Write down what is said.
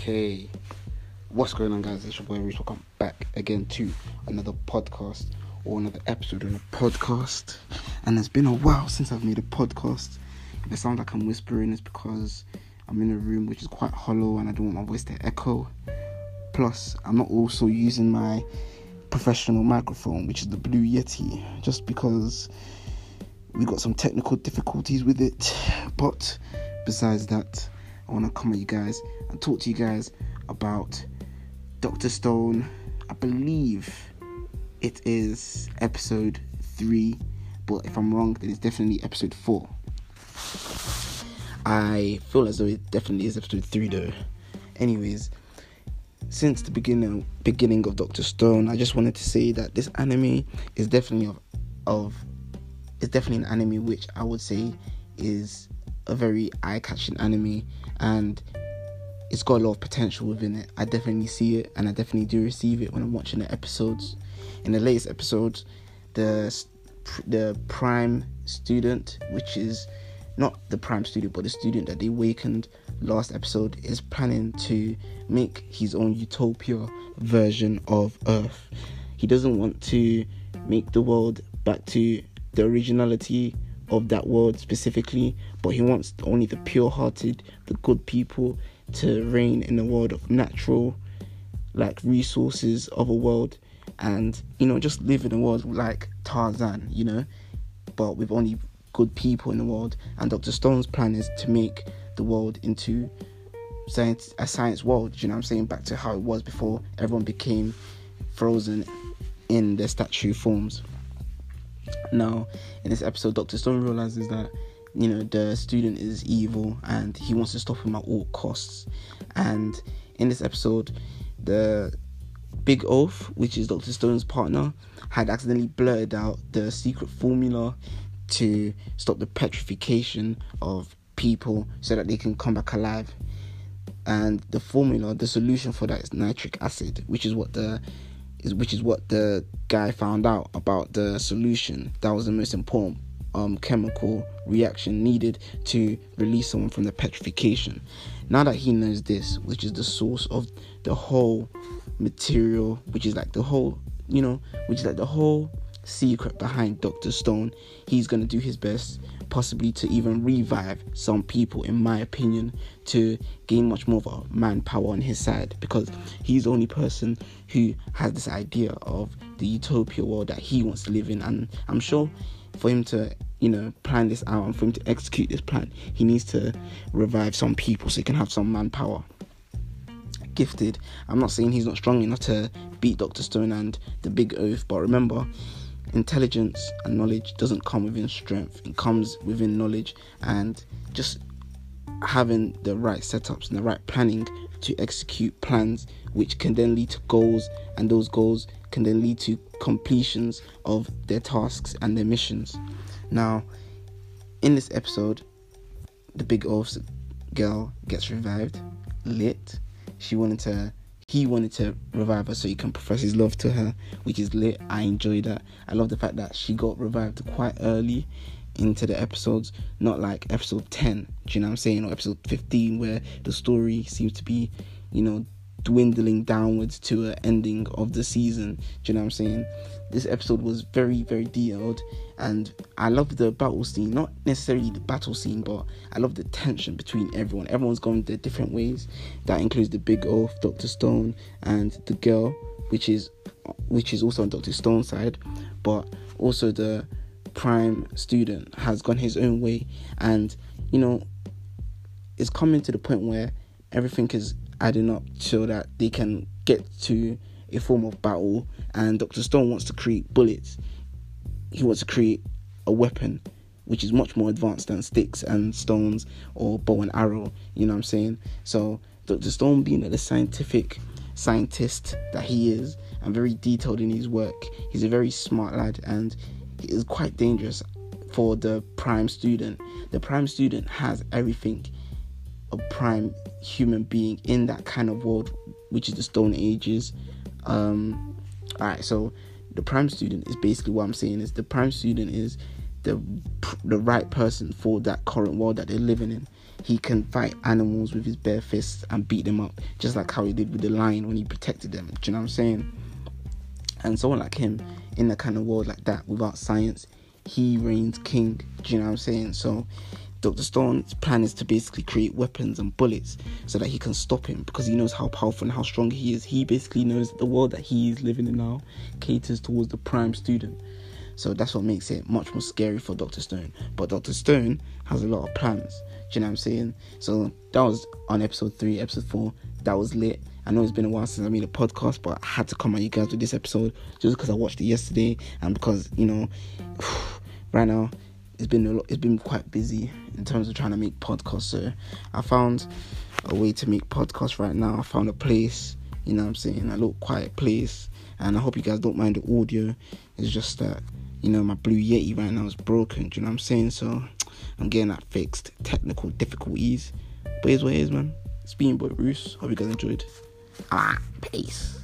Okay, what's going on, guys? It's your boy Reese. Welcome back again to another podcast or another episode on a podcast. And it's been a while since I've made a podcast. If it sounds like I'm whispering, it's because I'm in a room which is quite hollow and I don't want my voice to echo. Plus, I'm not also using my professional microphone, which is the Blue Yeti, just because we got some technical difficulties with it. But besides that, I want to come at you guys and talk to you guys about Doctor Stone. I believe it is episode three, but if I'm wrong, then it's definitely episode four. I feel as though it definitely is episode three, though. Anyways, since the beginning beginning of Doctor Stone, I just wanted to say that this anime is definitely of of definitely an anime which I would say is a very eye-catching anime and it's got a lot of potential within it. I definitely see it and I definitely do receive it when I'm watching the episodes. In the latest episodes, the the prime student, which is not the prime student, but the student that they awakened last episode, is planning to make his own utopia version of Earth. He doesn't want to make the world back to the originality of that world specifically, but he wants only the pure hearted, the good people to reign in the world of natural like resources of a world and you know just live in a world like Tarzan, you know, but with only good people in the world. And Dr. Stone's plan is to make the world into science a science world, you know I'm saying? Back to how it was before everyone became frozen in their statue forms. Now, in this episode, Dr. Stone realizes that you know the student is evil and he wants to stop him at all costs. And in this episode, the Big Oaf, which is Dr. Stone's partner, had accidentally blurted out the secret formula to stop the petrification of people so that they can come back alive. And the formula, the solution for that is nitric acid, which is what the which is what the guy found out about the solution. That was the most important um, chemical reaction needed to release someone from the petrification. Now that he knows this, which is the source of the whole material, which is like the whole, you know, which is like the whole secret behind Dr. Stone, he's gonna do his best, possibly to even revive some people, in my opinion, to gain much more of a manpower on his side because he's the only person who has this idea of the utopia world that he wants to live in. And I'm sure for him to, you know, plan this out and for him to execute this plan, he needs to revive some people so he can have some manpower. Gifted. I'm not saying he's not strong enough to beat Dr. Stone and the Big Oaf, but remember, intelligence and knowledge doesn't come within strength. It comes within knowledge and just having the right setups and the right planning to execute plans which can then lead to goals and those goals can then lead to completions of their tasks and their missions. Now in this episode the big oaf's girl gets revived lit. She wanted to he wanted to revive her so he can profess his love to her, which is lit. I enjoy that. I love the fact that she got revived quite early into the episodes, not like episode 10, do you know what I'm saying, or episode 15, where the story seems to be, you know, dwindling downwards to an ending of the season. Do you know what I'm saying? This episode was very, very detailed, and I love the battle scene. Not necessarily the battle scene, but I love the tension between everyone. Everyone's going their different ways. That includes the big oaf, Doctor Stone, and the girl, which is which is also on Doctor Stone's side, but also the prime student has gone his own way, and you know, it's coming to the point where everything is adding up so that they can get to a form of battle. And Dr. Stone wants to create bullets. He wants to create a weapon which is much more advanced than sticks and stones or bow and arrow. You know what I'm saying? So Dr. Stone being the scientific scientist that he is and very detailed in his work, he's a very smart lad and is quite dangerous for the prime student. The prime student has everything a prime human being in that kind of world, which is the Stone Ages. Um, all right, so the prime student is basically what I'm saying is the prime student is the the right person for that current world that they're living in. he can fight animals with his bare fists and beat them up, just like how he did with the lion when he protected them. Do you know what I'm saying? And someone like him, in a kind of world like that, without science, he reigns king. Do you know what I'm saying? So, Dr. Stone's plan is to basically create weapons and bullets so that he can stop him because he knows how powerful and how strong he is. He basically knows that the world that he's living in now caters towards the prime student. So that's what makes it much more scary for Dr. Stone. But Dr. Stone has a lot of plans. Do you know what I'm saying? So that was on episode three, episode four. That was lit. I know it's been a while since I made a podcast, but I had to come at you guys with this episode just because I watched it yesterday and because you know, right now it's been a lot. It's been quite busy in terms of trying to make podcasts. So I found a way to make podcasts right now. I found a place. You know what I'm saying? A little quiet place, and I hope you guys don't mind the audio. It's just that you know my Blue Yeti right now is broken. Do you know what I'm saying? So I'm getting that fixed. Technical difficulties, but here's what it is, man. It's been Boy Bruce. Hope you guys enjoyed. Ah, peace.